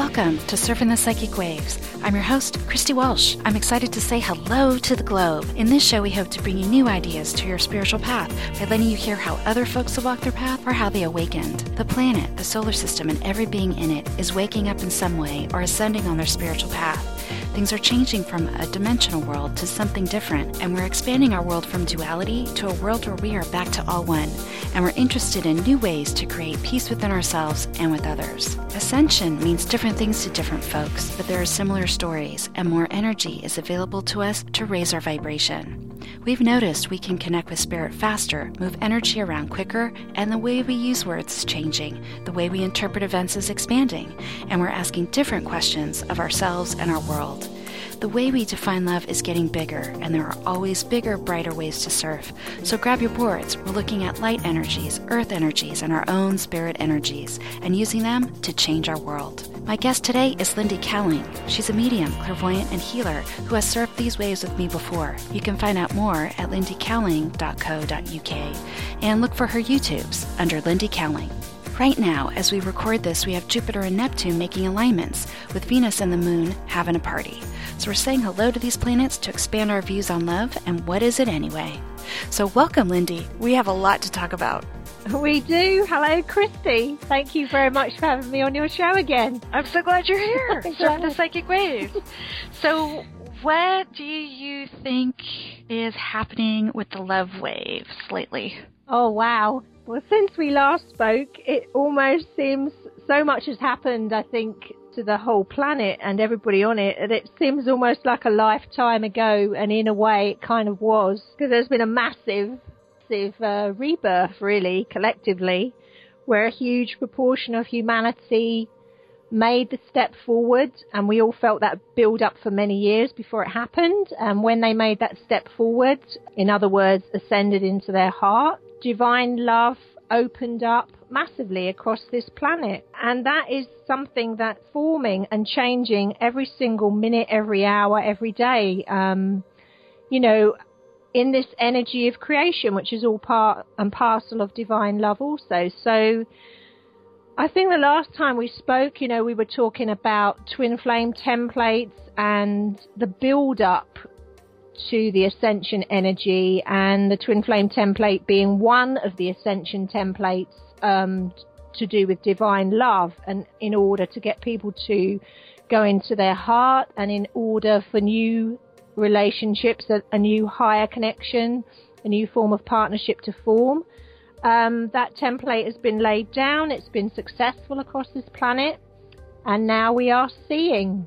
Welcome to Surfing the Psychic Waves. I'm your host, Christy Walsh. I'm excited to say hello to the globe. In this show, we hope to bring you new ideas to your spiritual path by letting you hear how other folks have walked their path or how they awakened. The planet, the solar system, and every being in it is waking up in some way or ascending on their spiritual path. Things are changing from a dimensional world to something different, and we're expanding our world from duality to a world where we are back to all one, and we're interested in new ways to create peace within ourselves and with others. Ascension means different things to different folks, but there are similar stories, and more energy is available to us to raise our vibration. We've noticed we can connect with spirit faster, move energy around quicker, and the way we use words is changing. The way we interpret events is expanding, and we're asking different questions of ourselves and our world. The way we define love is getting bigger, and there are always bigger, brighter ways to surf. So grab your boards. We're looking at light energies, earth energies, and our own spirit energies, and using them to change our world. My guest today is Lindy Kaling. She's a medium, clairvoyant, and healer who has surfed these waves with me before. You can find out more at lindykaling.co.uk and look for her YouTubes under Lindy Kaling. Right now, as we record this, we have Jupiter and Neptune making alignments, with Venus and the Moon having a party. So we're saying hello to these planets to expand our views on love and what is it anyway. So, welcome, Lindy. We have a lot to talk about. We do. Hello, Christy. Thank you very much for having me on your show again. I'm so glad you're here. Surf the Psychic Waves. So, what do you think is happening with the love waves lately? Oh, wow. Well, since we last spoke, it almost seems so much has happened, I think, to the whole planet and everybody on it, and it seems almost like a lifetime ago, and in a way it kind of was, because there's been a massive, massive uh, rebirth, really, collectively, where a huge proportion of humanity made the step forward, and we all felt that build up for many years before it happened. And when they made that step forward, in other words, ascended into their heart, divine love opened up massively across this planet. And that is something that's forming and changing every single minute, every hour, every day. Um, you know, in this energy of creation, which is all part and parcel of divine love also. So, I think the last time we spoke, you know, we were talking about twin flame templates and the build up to the ascension energy and the twin flame template being one of the ascension templates um, to do with divine love and in order to get people to go into their heart and in order for new relationships, a, a new higher connection, a new form of partnership to form. Um, that template has been laid down, it's been successful across this planet, and now we are seeing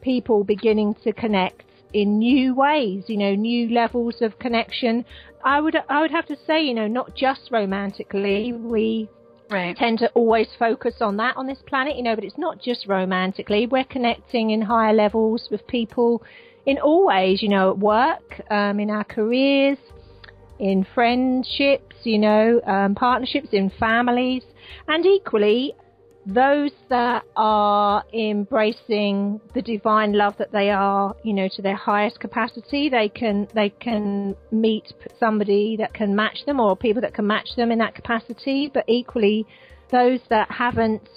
people beginning to connect in new ways, you know, new levels of connection. I would I would have to say, you know, not just romantically. We right. tend to always focus on that on this planet, you know, but it's not just romantically. We're connecting in higher levels with people in all ways, you know, at work, um, in our careers, in friendships, you know, um, partnerships, in families, and equally those that are embracing the divine love that they are, you know, to their highest capacity, they can they can meet somebody that can match them or people that can match them in that capacity. But equally, those that haven't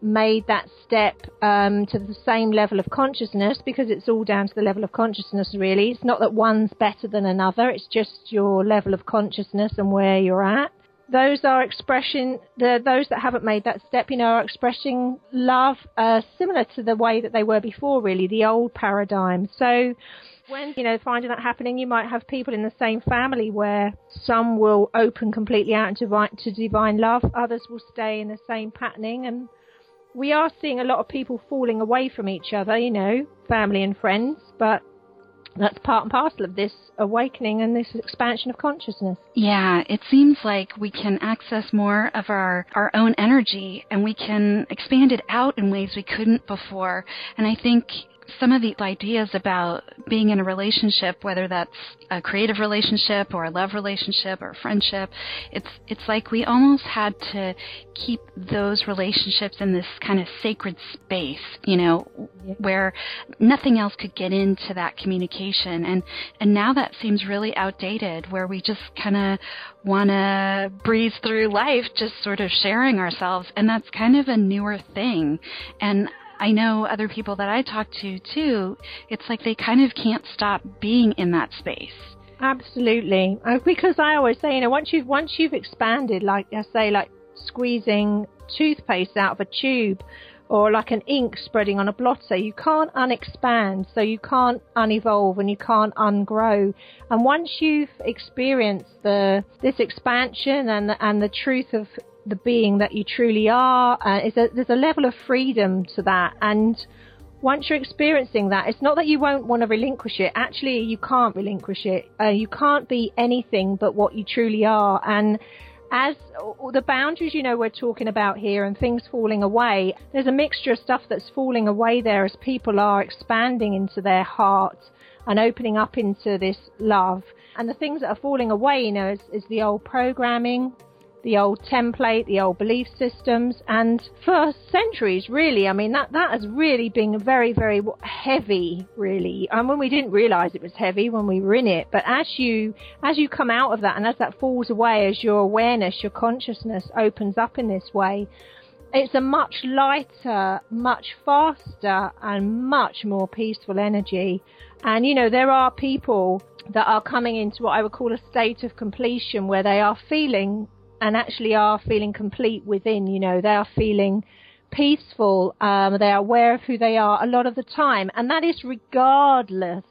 made that step um, to the same level of consciousness, because it's all down to the level of consciousness. Really, it's not that one's better than another. It's just your level of consciousness and where you're at those are expression the those that haven't made that step you know are expressing love uh, similar to the way that they were before really the old paradigm. So when you know finding that happening you might have people in the same family where some will open completely out to divine love others will stay in the same patterning and we are seeing a lot of people falling away from each other you know family and friends but that's part and parcel of this awakening and this expansion of consciousness. Yeah, it seems like we can access more of our, our own energy and we can expand it out in ways we couldn't before. And I think some of the ideas about being in a relationship, whether that's a creative relationship or a love relationship or friendship, it's it's like we almost had to keep those relationships in this kind of sacred space, you know, where nothing else could get into that communication. And and now that seems really outdated, where we just kind of want to breeze through life, just sort of sharing ourselves, and that's kind of a newer thing. And I know other people that I talk to too, it's like they kind of can't stop being in that space. Absolutely. Uh, because I always say, you know, once you've, once you've expanded, like I say, like squeezing toothpaste out of a tube, or like an ink spreading on a blotter. You can't unexpand, so you can't unevolve and you can't ungrow. And once you've experienced the this expansion and and the truth of the being that you truly are, uh, a, there's a level of freedom to that. And once you're experiencing that, it's not that you won't want to relinquish it. Actually, you can't relinquish it. Uh, you can't be anything but what you truly are. And as the boundaries, you know, we're talking about here and things falling away, there's a mixture of stuff that's falling away there as people are expanding into their heart and opening up into this love. And the things that are falling away, you know, is, is the old programming, the old template, the old belief systems, and for centuries, really, I mean, that, that has really been very, very heavy, really. And when we didn't realize it was heavy when we were in it, but as you, as you come out of that and as that falls away, as your awareness, your consciousness opens up in this way, it's a much lighter, much faster, and much more peaceful energy. And you know, there are people that are coming into what I would call a state of completion where they are feeling and actually are feeling complete within. You know, they are feeling peaceful. Um, they are aware of who they are a lot of the time, and that is regardless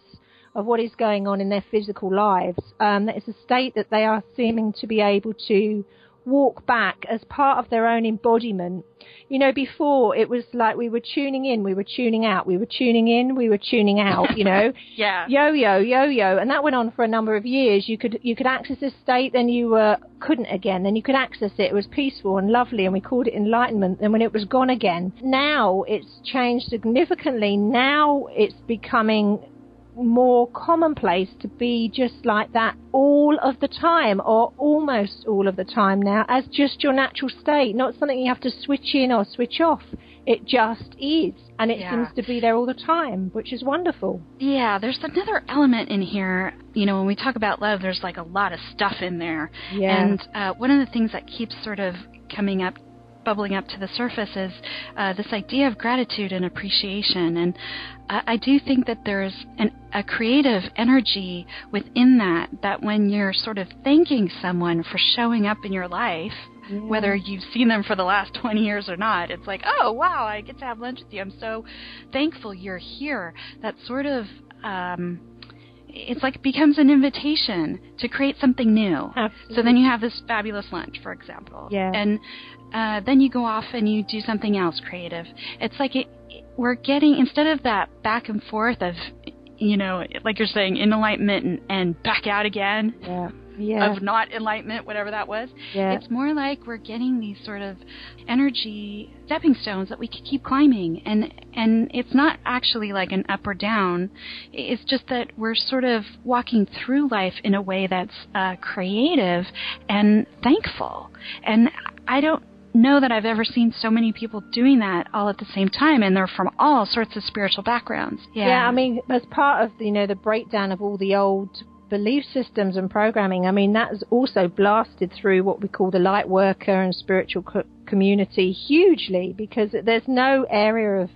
of what is going on in their physical lives. Um, is a state that they are seeming to be able to walk back as part of their own embodiment. You know, before it was like we were tuning in, we were tuning out, we were tuning in, we were tuning out, you know. yeah. Yo yo, yo yo. And that went on for a number of years. You could you could access this state, then you uh, couldn't again, then you could access it. It was peaceful and lovely and we called it enlightenment. Then when it was gone again. Now it's changed significantly. Now it's becoming more commonplace to be just like that all of the time or almost all of the time now as just your natural state, not something you have to switch in or switch off. It just is. And it yeah. seems to be there all the time, which is wonderful. Yeah, there's another element in here. You know, when we talk about love, there's like a lot of stuff in there. Yeah. And uh, one of the things that keeps sort of coming up bubbling up to the surface is uh, this idea of gratitude and appreciation. And I, I do think that there's an, a creative energy within that, that when you're sort of thanking someone for showing up in your life, yeah. whether you've seen them for the last 20 years or not, it's like, oh, wow, I get to have lunch with you. I'm so thankful you're here. That sort of. Um, it's like becomes an invitation to create something new. Absolutely. So then you have this fabulous lunch, for example. Yeah. And uh, then you go off and you do something else creative. It's like it, we're getting instead of that back and forth of, you know, like you're saying, in enlightenment and, and back out again. Yeah. Yeah. Of not enlightenment, whatever that was. Yeah. It's more like we're getting these sort of energy stepping stones that we can keep climbing, and and it's not actually like an up or down. It's just that we're sort of walking through life in a way that's uh, creative and thankful. And I don't know that I've ever seen so many people doing that all at the same time, and they're from all sorts of spiritual backgrounds. Yeah, yeah I mean, as part of you know the breakdown of all the old belief systems and programming, I mean that's also blasted through what we call the light worker and spiritual co- community hugely because there's no area of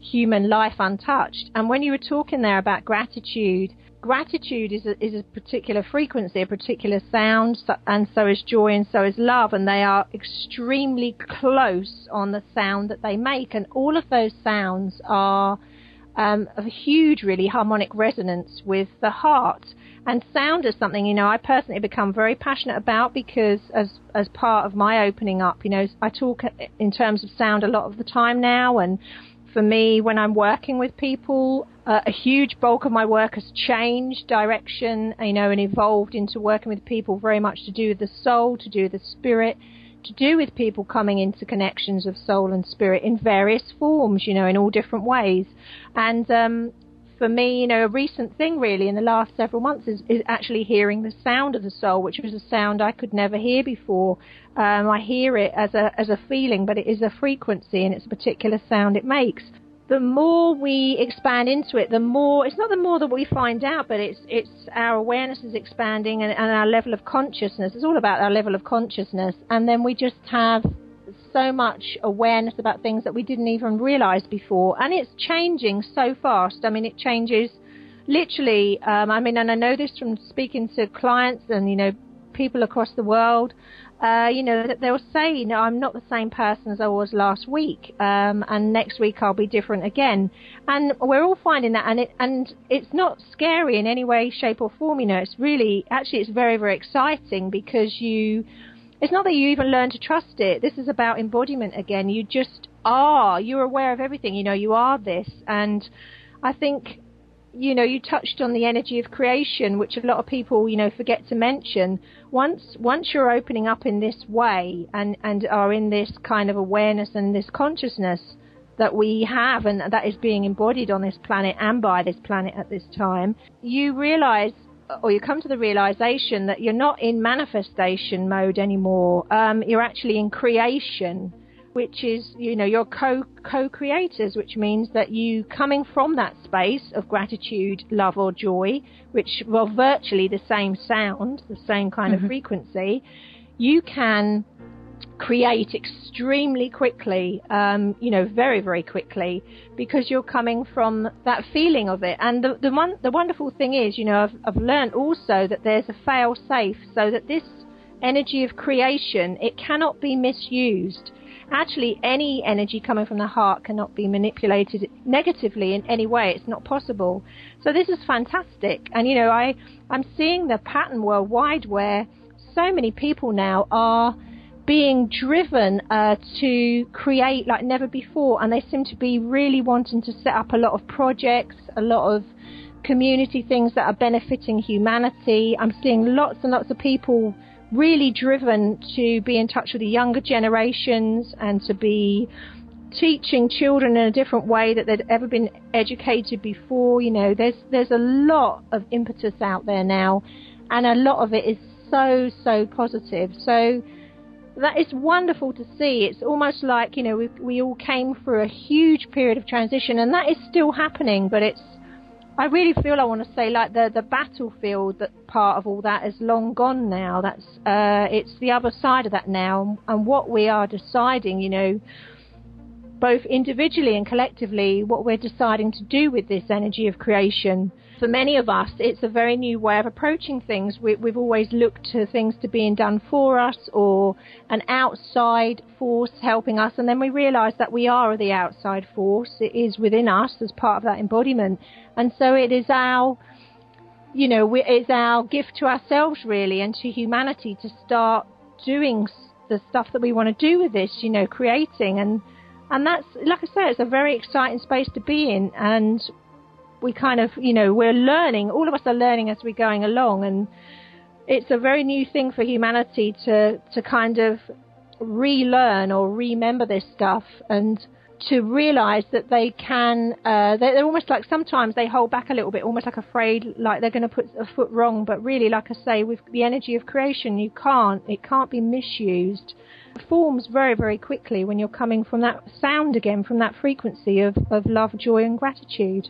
human life untouched. And when you were talking there about gratitude gratitude is a, is a particular frequency, a particular sound, and so is joy and so is love, and they are extremely close on the sound that they make, and all of those sounds are um, of a huge, really harmonic resonance with the heart. And sound is something, you know, I personally become very passionate about because as as part of my opening up, you know, I talk in terms of sound a lot of the time now, and for me, when I'm working with people, uh, a huge bulk of my work has changed direction, you know, and evolved into working with people very much to do with the soul, to do with the spirit, to do with people coming into connections of soul and spirit in various forms, you know, in all different ways. And um, for me, you know, a recent thing really in the last several months is, is actually hearing the sound of the soul, which was a sound I could never hear before. Um, I hear it as a as a feeling, but it is a frequency and it's a particular sound it makes. The more we expand into it, the more it's not the more that we find out, but it's it's our awareness is expanding and, and our level of consciousness. It's all about our level of consciousness, and then we just have so much awareness about things that we didn't even realize before. And it's changing so fast. I mean, it changes literally. Um, I mean, and I know this from speaking to clients and, you know, people across the world. Uh, you know, that they'll say, you know, I'm not the same person as I was last week, um, and next week I'll be different again. And we're all finding that, and it, and it's not scary in any way, shape, or form. You know, it's really, actually, it's very, very exciting because you, it's not that you even learn to trust it. This is about embodiment again. You just are. You're aware of everything. You know, you are this, and I think you know, you touched on the energy of creation, which a lot of people, you know, forget to mention. Once once you're opening up in this way and and are in this kind of awareness and this consciousness that we have and that is being embodied on this planet and by this planet at this time, you realize or you come to the realization that you're not in manifestation mode anymore. Um, you're actually in creation which is you know you're co co-creators which means that you coming from that space of gratitude love or joy which well virtually the same sound the same kind mm-hmm. of frequency you can create extremely quickly um, you know very very quickly because you're coming from that feeling of it and the the, one, the wonderful thing is you know I've, I've learned also that there's a fail safe so that this energy of creation it cannot be misused actually any energy coming from the heart cannot be manipulated negatively in any way. It's not possible. So this is fantastic. And you know, I I'm seeing the pattern worldwide where so many people now are being driven uh, to create like never before, and they seem to be really wanting to set up a lot of projects, a lot of community things that are benefiting humanity. I'm seeing lots and lots of people really driven to be in touch with the younger generations and to be teaching children in a different way that they'd ever been educated before. You know, there's there's a lot of impetus out there now, and a lot of it is so so positive. So that is wonderful to see. It's almost like you know we we all came through a huge period of transition, and that is still happening, but it's I really feel I want to say like the the battlefield that part of all that is long gone now. That's uh, it's the other side of that now, and what we are deciding, you know, both individually and collectively, what we're deciding to do with this energy of creation for many of us, it's a very new way of approaching things. We, have always looked to things to being done for us or an outside force helping us, and then we realise that we are the outside force. It is within us as part of that embodiment, and so it is our, you know, it's our gift to ourselves really and to humanity to start doing the stuff that we want to do with this. You know, creating and and that's like I said, it's a very exciting space to be in, and we kind of, you know, we're learning. All of us are learning as we're going along, and it's a very new thing for humanity to to kind of relearn or remember this stuff and to realize that they can uh, they're, they're, almost like sometimes they hold back a little bit almost like afraid like they're going to put a foot wrong but really like i say with the energy of creation you can't it can't be misused forms very very quickly when you're coming from that sound again from that frequency of, of love joy and gratitude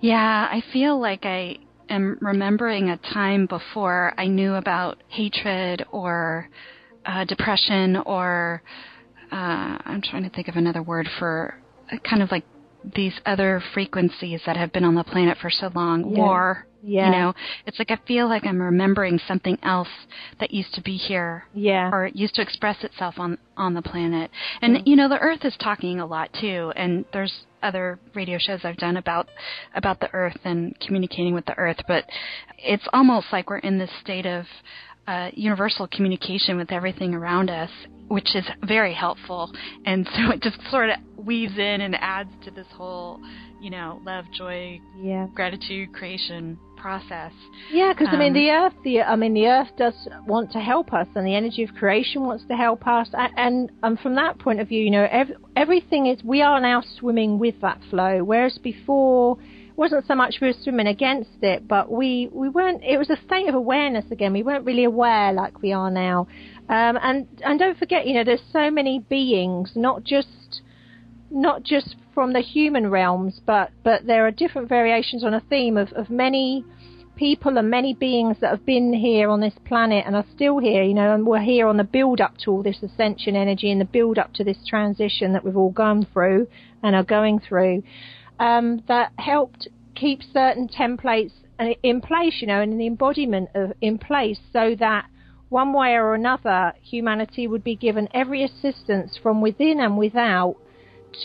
yeah, I feel like I am remembering a time before I knew about hatred or uh, depression or uh, I'm trying to think of another word for uh, kind of like these other frequencies that have been on the planet for so long. Yeah. War, yeah. You know, it's like I feel like I'm remembering something else that used to be here. Yeah. Or used to express itself on on the planet. And you know, the Earth is talking a lot too. And there's other radio shows I've done about about the Earth and communicating with the Earth. But it's almost like we're in this state of uh, universal communication with everything around us, which is very helpful. And so it just sort of weaves in and adds to this whole, you know, love, joy, yeah. gratitude, creation process. Yeah, because um, I mean the um, earth, the I mean the earth does want to help us, and the energy of creation wants to help us, and and from that point of view, you know, ev- everything is we are now swimming with that flow, whereas before wasn't so much we were swimming against it, but we, we weren't, it was a state of awareness again. We weren't really aware like we are now. Um, and, and don't forget, you know, there's so many beings, not just, not just from the human realms, but, but there are different variations on a theme of, of many people and many beings that have been here on this planet and are still here, you know, and we're here on the build up to all this ascension energy and the build up to this transition that we've all gone through and are going through, um, that helped keep certain templates in place, you know, and the embodiment of in place so that one way or another, humanity would be given every assistance from within and without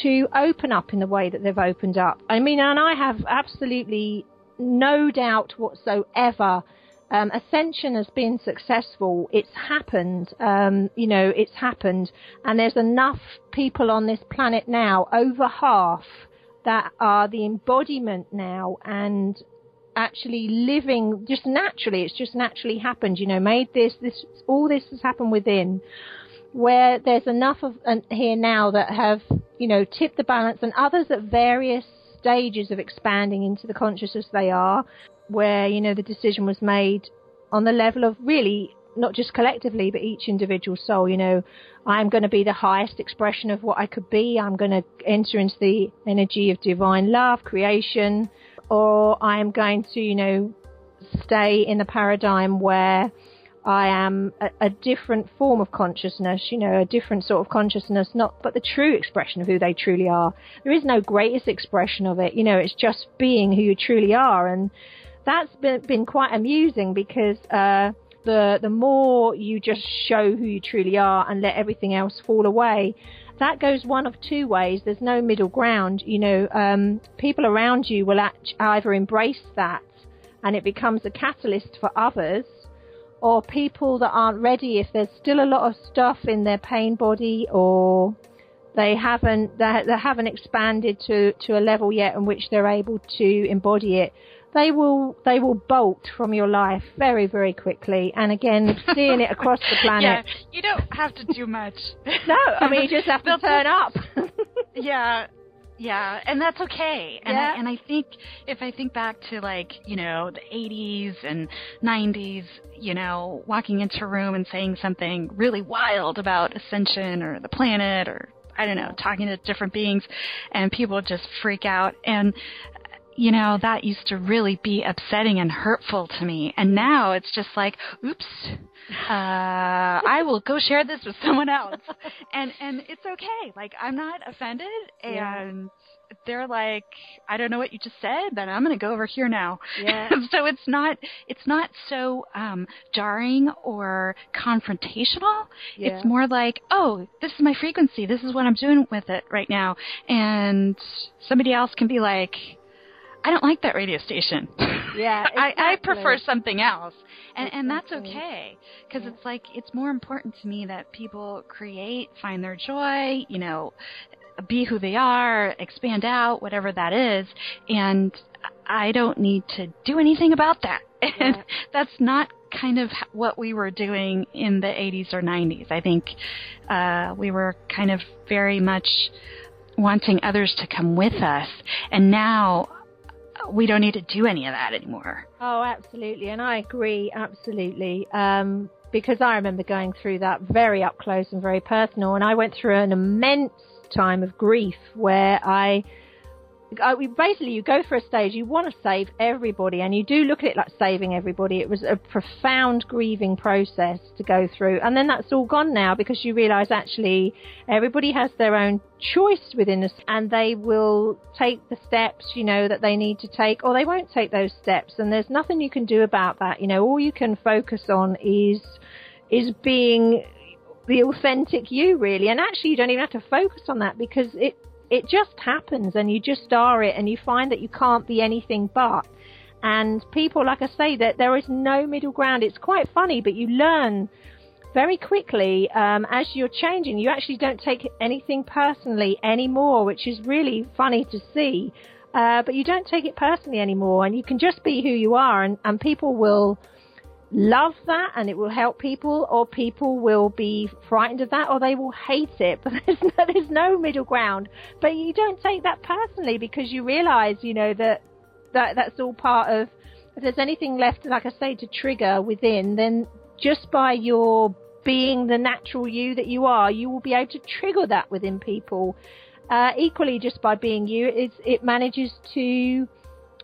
to open up in the way that they've opened up. I mean, and I have absolutely no doubt whatsoever. Um, Ascension has been successful. It's happened. Um, you know, it's happened. And there's enough people on this planet now, over half, that are the embodiment now and actually living just naturally. It's just naturally happened. You know, made this, this, all this has happened within where there's enough of here now that have, you know, tipped the balance and others at various stages of expanding into the consciousness they are, where, you know, the decision was made on the level of really not just collectively, but each individual soul. You know, I'm going to be the highest expression of what I could be. I'm going to enter into the energy of divine love, creation, or I'm going to, you know, stay in the paradigm where I am a, a, different form of consciousness, you know, a different sort of consciousness, not but the true expression of who they truly are. There is no greatest expression of it, you know, it's just being who you truly are, and that's been, been quite amusing because uh, the the more you just show who you truly are and let everything else fall away, that goes one of two ways. There's no middle ground, you know. Um, people around you will either embrace that, and it becomes a catalyst for others or people that aren't ready if there's still a lot of stuff in their pain body or they haven't they, they haven't expanded to to a level yet in which they're able to embody it they will they will bolt from your life very very quickly. And again seeing it across the planet. yeah you don't have to do much. No i mean you just have to turn up. Yeah yeah, and that's okay. And yeah. I, and I think if I think back to like you know the 80s and 90s, you know, walking into a room and saying something really wild about ascension or the planet or I don't know, talking to different beings, and people just freak out. And you know, that used to really be upsetting and hurtful to me. And now it's just like, oops, uh, I will go share this with someone else. And, and it's okay. Like, I'm not offended. And yeah. they're like, I don't know what you just said, but I'm going to go over here now. Yeah. so it's not, it's not so, um, jarring or confrontational. Yeah. It's more like, oh, this is my frequency. This is what I'm doing with it right now. And somebody else can be like, I don't like that radio station. Yeah, exactly. I, I prefer something else, and exactly. and that's okay because yeah. it's like it's more important to me that people create, find their joy, you know, be who they are, expand out, whatever that is, and I don't need to do anything about that. And yeah. that's not kind of what we were doing in the 80s or 90s. I think uh, we were kind of very much wanting others to come with us, and now we don't need to do any of that anymore. Oh, absolutely. And I agree, absolutely. Um, because I remember going through that very up close and very personal. And I went through an immense time of grief where I uh, basically you go for a stage you want to save everybody and you do look at it like saving everybody. It was a profound grieving process to go through and then that's all gone now because you realize actually everybody has their own choice within us and they will take the steps you know that they need to take or they won't take those steps and there's nothing you can do about that. You know all you can focus on is is being the authentic you really. And actually you don't even have to focus on that because it it just happens and you just are it and you find that you can't be anything but. And people, like I say, that there is no middle ground. It's quite funny, but you learn very quickly um, as you're changing. You actually don't take anything personally anymore, which is really funny to see. Uh, but you don't take it personally anymore, and you can just be who you are, and, and people will love that and it will help people, or people will be frightened of that, or they will hate it. But there's no, there's no middle ground. But you don't take that personally because you realise, you know, that, that that's all part of. If there's anything left, like I say, to trigger within, then just by your being the natural you that you are, you will be able to trigger that within people. Uh, equally, just by being you, it manages to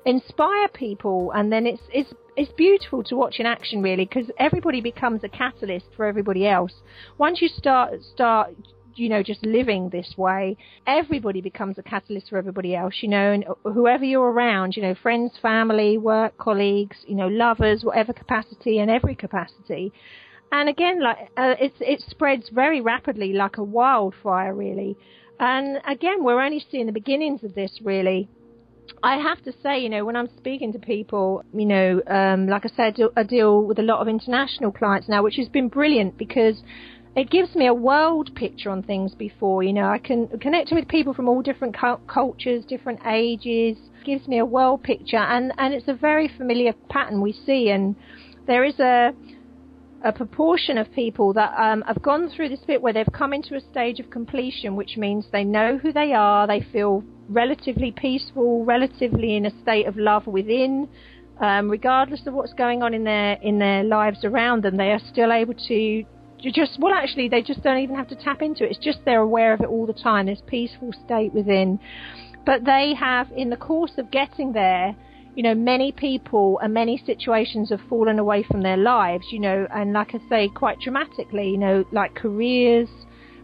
inspire people, and then it's it's it's beautiful to watch in action, really, because everybody becomes a catalyst for everybody else. Once you start start you know, just living this way, everybody becomes a catalyst for everybody else, you know, and whoever you're around, you know, friends, family, work, colleagues, you know, lovers, whatever capacity and every capacity. And again, like, uh, it spreads very rapidly like a wildfire, really. And again, we're only seeing the beginnings of this, really. I have to say, you know, when I'm speaking to people, you know, um, like I said, I deal with a lot of international clients now, which has been brilliant because it gives me a world picture on things before. You know, I can connect with people from all different cultures, different ages. Gives me a world picture, and and it's a very familiar pattern we see. And there is a a proportion of people that um, have gone through this bit where they've come into a stage of completion, which means they know who they are, they feel relatively peaceful, relatively in a state of love within, um, regardless of what's going on in their in their lives around them. They are still able to just well, actually, they just don't even have to tap into it. It's just they're aware of it all the time. This peaceful state within, but they have, in the course of getting there you know, many people and many situations have fallen away from their lives, you know, and like I say, quite dramatically, you know, like careers,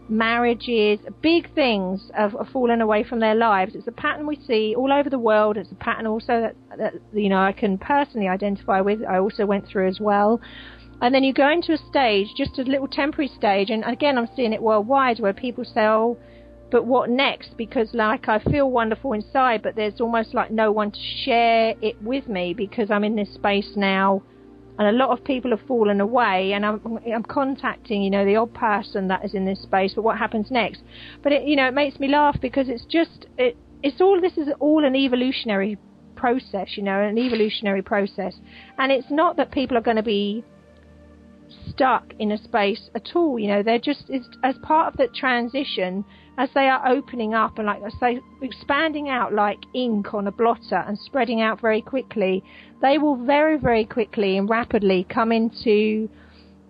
marriages, big things have, have fallen away from their lives. It's a pattern we see all over the world. It's a pattern also that, that, you know, I can personally identify with. I also went through as well. And then you go into a stage, just a little temporary stage, and again, I'm seeing it worldwide where people say, oh, but what next? Because like I feel wonderful inside, but there's almost like no one to share it with me because I'm in this space now, and a lot of people have fallen away, and I'm I'm contacting you know the odd person that is in this space. But what happens next? But it you know it makes me laugh because it's just it it's all this is all an evolutionary process, you know, an evolutionary process, and it's not that people are going to be stuck in a space at all. You know, they're just as part of the transition as they are opening up and like I say, expanding out like ink on a blotter and spreading out very quickly. They will very, very quickly and rapidly come into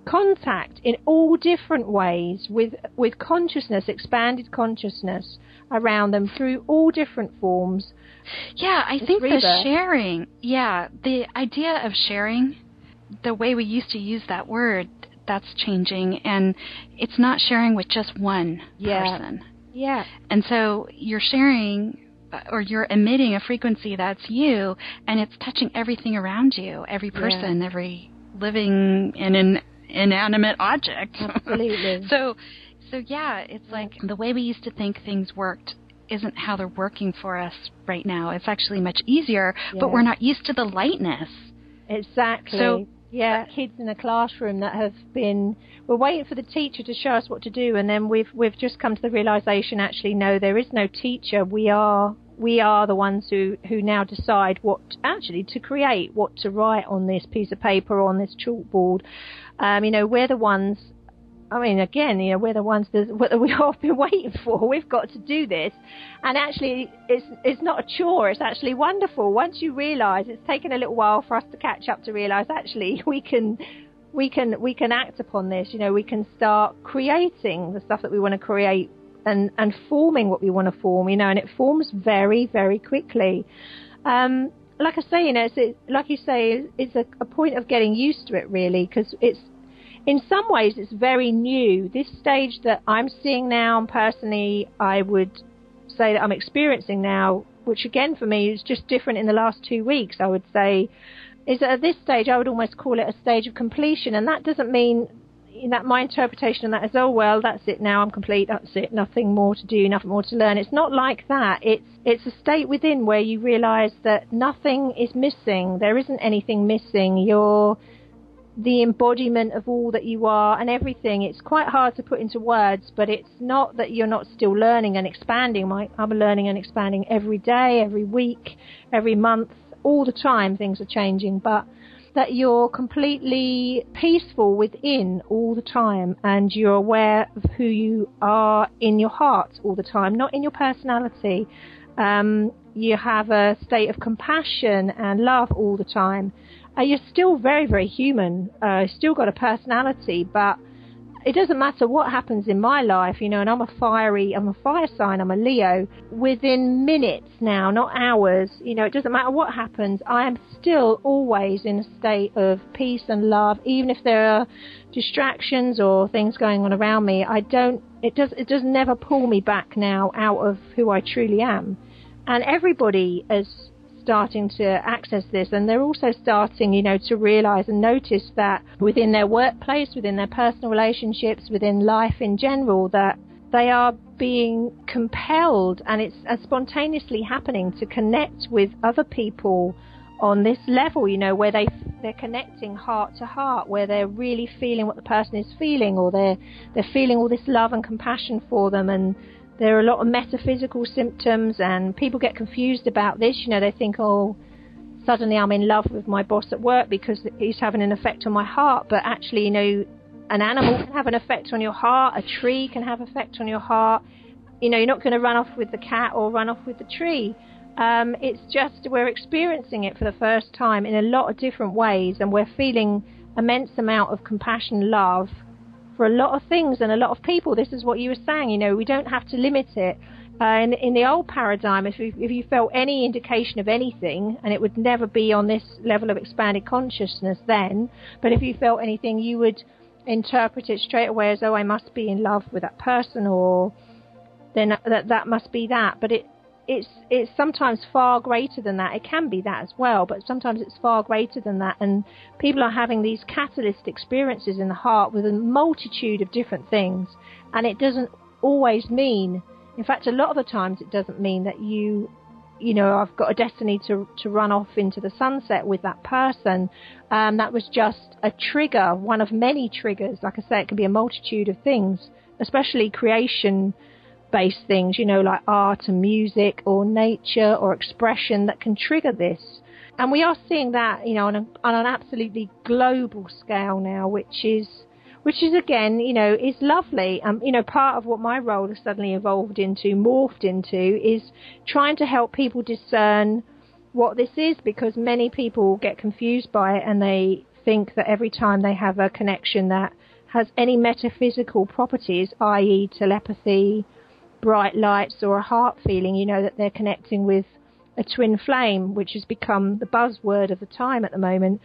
contact in all different ways with with consciousness, expanded consciousness around them through all different forms. Yeah, I think the sharing, yeah, the idea of sharing the way we used to use that word that's changing and it's not sharing with just one yeah. person. Yeah. And so you're sharing uh, or you're emitting a frequency that's you and it's touching everything around you, every person, yeah. every living and in, inanimate object. Absolutely. so so yeah, it's like the way we used to think things worked isn't how they're working for us right now. It's actually much easier, yeah. but we're not used to the lightness. Exactly. So yeah, kids in a classroom that have been we're waiting for the teacher to show us what to do and then we've we've just come to the realization actually no there is no teacher. We are we are the ones who who now decide what actually to create what to write on this piece of paper on this chalkboard. Um, you know we're the ones I mean, again, you know, we're the ones that we've all been waiting for. We've got to do this, and actually, it's it's not a chore. It's actually wonderful. Once you realise, it's taken a little while for us to catch up to realise actually we can we can we can act upon this. You know, we can start creating the stuff that we want to create and and forming what we want to form. You know, and it forms very very quickly. Um, like I say, you know, it's, it, like you say, it's a, a point of getting used to it really because it's in some ways it's very new. This stage that I'm seeing now, and personally, I would say that I'm experiencing now, which again for me is just different in the last two weeks, I would say, is that at this stage I would almost call it a stage of completion, and that doesn't mean that my interpretation of that is, oh well, that's it now, I'm complete, that's it, nothing more to do, nothing more to learn. It's not like that. It's it's a state within where you realise that nothing is missing. There isn't anything missing. You're the embodiment of all that you are and everything. It's quite hard to put into words, but it's not that you're not still learning and expanding. I'm learning and expanding every day, every week, every month, all the time. Things are changing, but that you're completely peaceful within all the time and you're aware of who you are in your heart all the time, not in your personality. Um, you have a state of compassion and love all the time uh, you're still very, very human. Uh, still got a personality, but it doesn't matter what happens in my life, you know, and I'm a fiery, I'm a fire sign, I'm a Leo. Within minutes now, not hours, you know, it doesn't matter what happens, I am still always in a state of peace and love, even if there are distractions or things going on around me. I don't, it does, it does never pull me back now out of who I truly am. And everybody as starting to access this and they're also starting, you know, to realize and notice that within their workplace, within their personal relationships, within life in general, that they are being compelled and it's uh, spontaneously happening to connect with other people on this level, you know, where they they're connecting heart to heart, where they're really feeling what the person is feeling, or they're they're feeling all this love and compassion for them, and there are a lot of metaphysical symptoms, and people get confused about this. You know, they think, oh, suddenly I'm in love with my boss at work because he's having an effect on my heart. But actually, you know, an animal can have an effect on your heart, a tree can have effect on your heart. You know, you're not going to run off with the cat or run off with the tree. Um, it's just we're experiencing it for the first time in a lot of different ways, and we're feeling immense amount of compassion, love, for a lot of things and a lot of people. This is what you were saying. You know, we don't have to limit it. Uh, in, in the old paradigm, if you, if you felt any indication of anything, and it would never be on this level of expanded consciousness then, but if you felt anything, you would interpret it straight away as, oh, I must be in love with that person, or then that that must be that. But it it's it's sometimes far greater than that. It can be that as well, but sometimes it's far greater than that. And people are having these catalyst experiences in the heart with a multitude of different things, and it doesn't always mean. In fact, a lot of the times it doesn't mean that you, you know, I've got a destiny to to run off into the sunset with that person. Um, that was just a trigger, one of many triggers. Like I say, it can be a multitude of things, especially creation based things, you know, like art and music or nature or expression that can trigger this. And we are seeing that, you know, on, a, on an absolutely global scale now, which is, which is again, you know, is lovely. Um, you know, part of what my role has suddenly evolved into, morphed into, is trying to help people discern what this is because many people get confused by it and they think that every time they have a connection that has any metaphysical properties, i.e., telepathy, bright lights or a heart feeling, you know that they're connecting with a twin flame, which has become the buzzword of the time at the moment.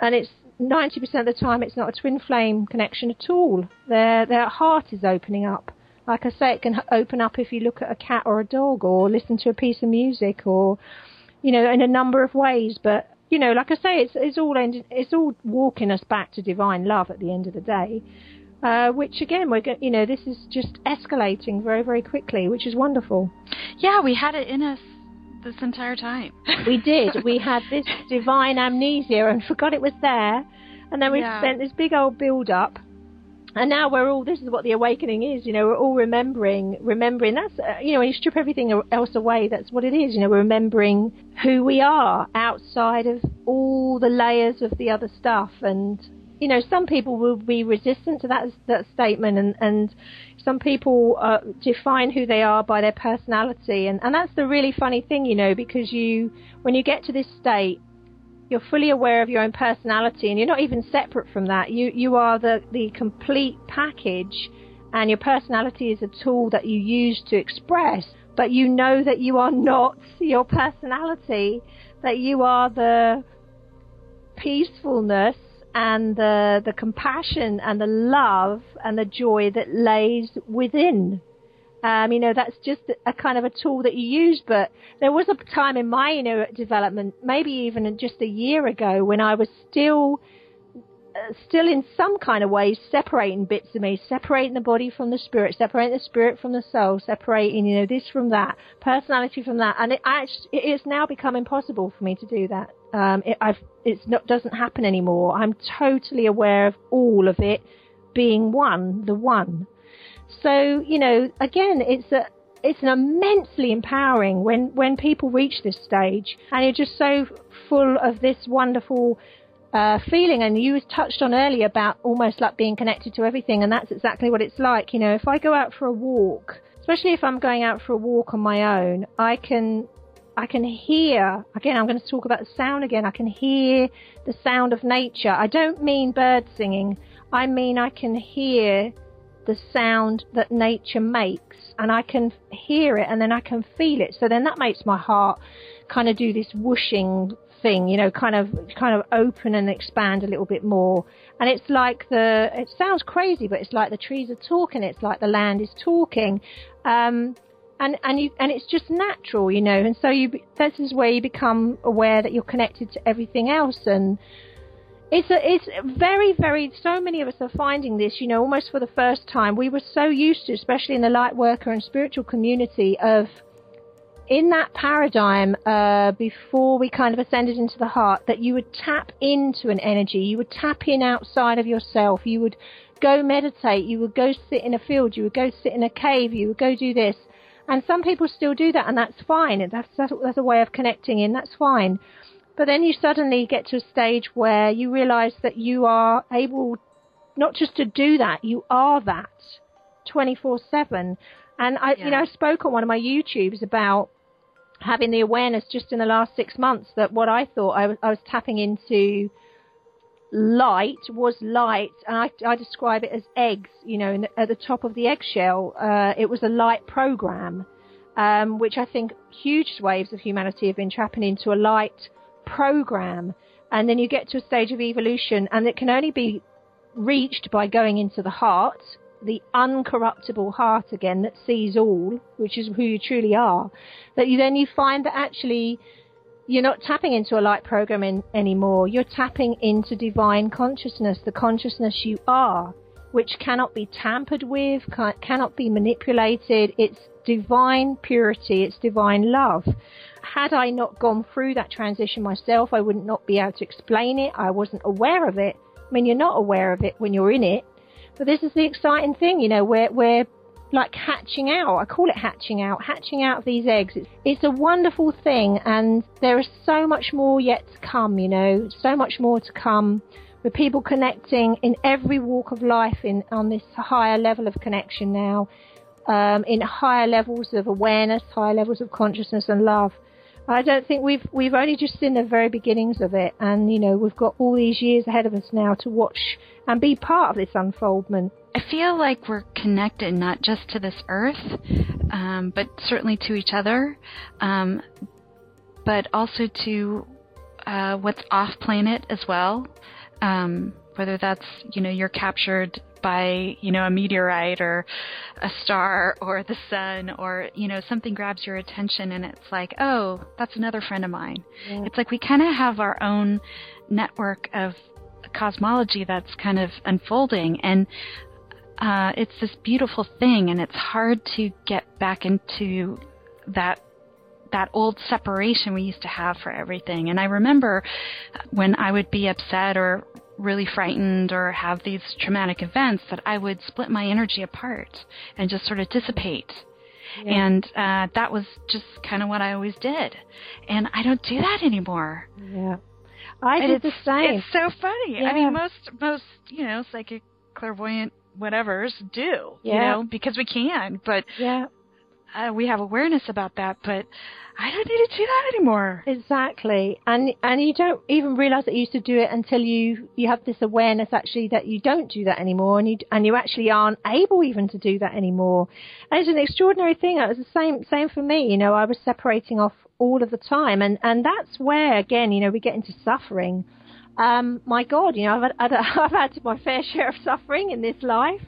And it's 90% of the time it's not a twin flame connection at all. Their their heart is opening up. Like I say, it can open up if you look at a cat or a dog or listen to a piece of music or, you know, in a number of ways. But you know, like I say, it's it's all ended, it's all walking us back to divine love at the end of the day. Uh, which again, we're you know this is just escalating very very quickly, which is wonderful. Yeah, we had it in us this entire time. we did. We had this divine amnesia and forgot it was there, and then we yeah. spent this big old build up. And now we're all. This is what the awakening is. You know, we're all remembering, remembering. That's uh, you know, when you strip everything else away, that's what it is. You know, we're remembering who we are outside of all the layers of the other stuff, and you know, some people will be resistant to that that statement, and and some people uh, define who they are by their personality, and and that's the really funny thing, you know, because you when you get to this state, you're fully aware of your own personality, and you're not even separate from that. You you are the the complete package, and your personality is a tool that you use to express. But you know that you are not your personality, that you are the peacefulness and the the compassion and the love and the joy that lays within. Um, you know, that's just a kind of a tool that you use. But there was a time in my know development, maybe even just a year ago, when I was still uh, still in some kind of ways separating bits of me, separating the body from the spirit, separating the spirit from the soul, separating, you know, this from that, personality from that. And it actually, it is now become impossible for me to do that. Um, it it's not, doesn't happen anymore. I'm totally aware of all of it being one, the one. So, you know, again, it's a, it's an immensely empowering when, when people reach this stage and you're just so full of this wonderful uh, feeling. And you touched on earlier about almost like being connected to everything, and that's exactly what it's like. You know, if I go out for a walk, especially if I'm going out for a walk on my own, I can I can hear again. I'm going to talk about the sound again. I can hear the sound of nature. I don't mean birds singing. I mean I can hear the sound that nature makes and I can hear it and then I can feel it. So then that makes my heart kind of do this whooshing thing, you know, kind of kind of open and expand a little bit more. And it's like the it sounds crazy, but it's like the trees are talking. It's like the land is talking. Um, and and you and it's just natural, you know. And so you this is where you become aware that you're connected to everything else. And it's a, it's very very so many of us are finding this you know almost for the first time. We were so used to especially in the light worker and spiritual community of in that paradigm uh, before we kind of ascended into the heart that you would tap into an energy. You would tap in outside of yourself. You would go meditate. You would go sit in a field. You would go sit in a cave. You would go do this and some people still do that and that's fine that's that's, that's a way of connecting in that's fine but then you suddenly get to a stage where you realize that you are able not just to do that, you are that 24 7. And I, yeah. you know, I spoke on one of my YouTubes about having the awareness just in the last six months that what I thought I was, I was tapping into light was light, and I, I describe it as eggs. You know, the, at the top of the eggshell, uh, it was a light program, um, which I think huge waves of humanity have been tapping into a light program, and then you get to a stage of evolution, and it can only be reached by going into the heart, the uncorruptible heart again that sees all, which is who you truly are. That you then you find that actually you're not tapping into a light program anymore. You're tapping into divine consciousness, the consciousness you are, which cannot be tampered with, cannot be manipulated. It's divine purity, it's divine love had I not gone through that transition myself, I would not not be able to explain it. I wasn't aware of it. I mean, you're not aware of it when you're in it. But this is the exciting thing, you know, we're, we're like hatching out. I call it hatching out, hatching out of these eggs. It's, it's a wonderful thing, and there is so much more yet to come, you know, so much more to come with people connecting in every walk of life in on this higher level of connection now, um, in higher levels of awareness, higher levels of consciousness and love. I don't think we've we've only just seen the very beginnings of it, and you know we've got all these years ahead of us now to watch and be part of this unfoldment. I feel like we're connected not just to this earth, um, but certainly to each other, um, but also to uh, what's off planet as well. Um, whether that's you know you're captured by you know a meteorite or a star or the sun or you know something grabs your attention and it's like oh that's another friend of mine yeah. it's like we kind of have our own network of cosmology that's kind of unfolding and uh, it's this beautiful thing and it's hard to get back into that that old separation we used to have for everything. And I remember when I would be upset or really frightened or have these traumatic events that I would split my energy apart and just sort of dissipate. Yeah. And uh, that was just kind of what I always did. And I don't do that anymore. Yeah. I and did the same. It's so funny. Yeah. I mean, most, most, you know, psychic, clairvoyant, whatevers do, yeah. you know, because we can. But yeah. Uh, we have awareness about that, but I don't need to do that anymore. Exactly, and and you don't even realize that you used to do it until you you have this awareness actually that you don't do that anymore, and you and you actually aren't able even to do that anymore. And it's an extraordinary thing. It was the same same for me. You know, I was separating off all of the time, and and that's where again, you know, we get into suffering. Um, my God, you know, I've had, I've had my fair share of suffering in this life,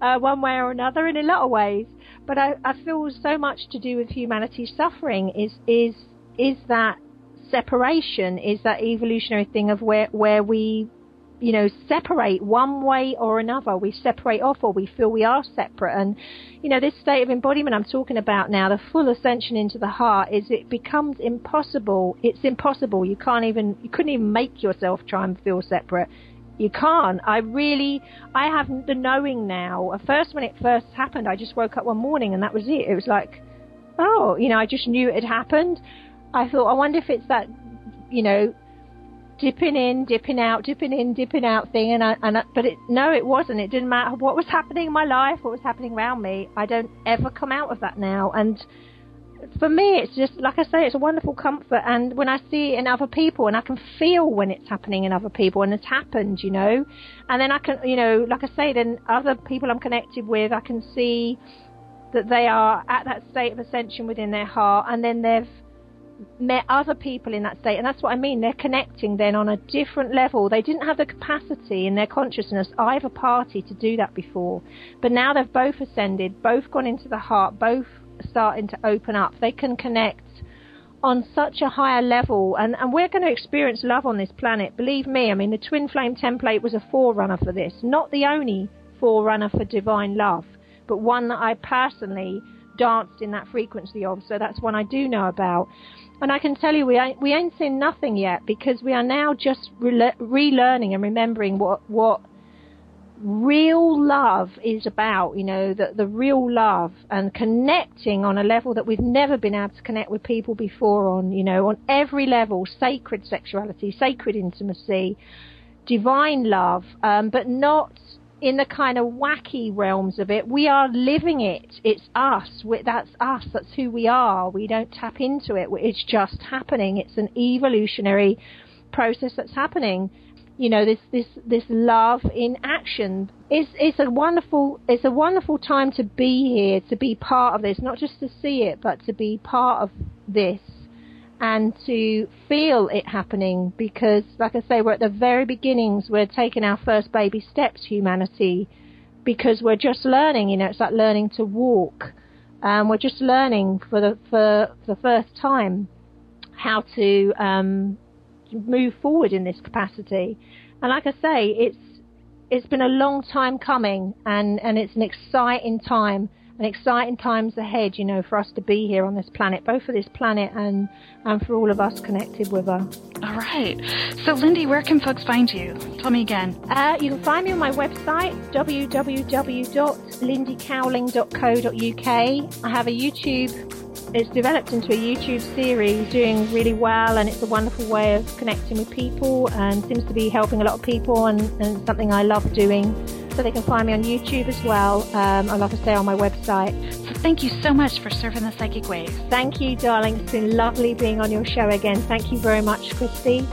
uh, one way or another, in a lot of ways. But I, I feel so much to do with humanity's suffering is is is that separation, is that evolutionary thing of where where we you know, separate one way or another. We separate off or we feel we are separate. And, you know, this state of embodiment I'm talking about now, the full ascension into the heart, is it becomes impossible. It's impossible. You can't even, you couldn't even make yourself try and feel separate. You can't. I really, I have the knowing now. At first, when it first happened, I just woke up one morning and that was it. It was like, oh, you know, I just knew it had happened. I thought, I wonder if it's that, you know, dipping in, dipping out, dipping in, dipping out thing. And I, and I, but it, no, it wasn't. It didn't matter what was happening in my life, what was happening around me. I don't ever come out of that now. And for me, it's just like I say, it's a wonderful comfort. And when I see it in other people, and I can feel when it's happening in other people, and it's happened, you know, and then I can, you know, like I say, then other people I'm connected with, I can see that they are at that state of ascension within their heart, and then they've met other people in that state, and that's what I mean. They're connecting then on a different level. They didn't have the capacity in their consciousness, either party, to do that before, but now they've both ascended, both gone into the heart, both starting to open up. They can connect on such a higher level, and, and we're going to experience love on this planet. Believe me, I mean, the twin flame template was a forerunner for this, not the only forerunner for divine love, but one that I personally danced in that frequency of, so that's one I do know about. And I can tell you, we ain't, we ain't seen nothing yet because we are now just relearning and remembering what, what real love is about, you know, the, the real love and connecting on a level that we've never been able to connect with people before on, you know, on every level, sacred sexuality, sacred intimacy, divine love, um, but not in the kind of wacky realms of it. We are living it. It's us. That's us. That's who we are. We don't tap into it. It's just happening. It's an evolutionary process that's happening you know this this this love in action it's it's a wonderful it's a wonderful time to be here to be part of this not just to see it but to be part of this and to feel it happening because like i say we're at the very beginnings we're taking our first baby steps humanity because we're just learning you know it's like learning to walk um, we're just learning for the for, for the first time how to um, move forward in this capacity. And like I say, it's it's been a long time coming, and and it's an exciting time, and exciting times ahead. You know, for us to be here on this planet, both for this planet and and for all of us connected with her. All right. So, Lindy, where can folks find you? Tell me again. Uh, you can find me on my website www.lindycowling.co.uk. I have a YouTube it's developed into a YouTube series doing really well and it's a wonderful way of connecting with people and seems to be helping a lot of people and, and something I love doing. So they can find me on YouTube as well, um, and like I say, on my website. So thank you so much for surfing the psychic waves. Thank you, darling. It's been lovely being on your show again. Thank you very much, Christy.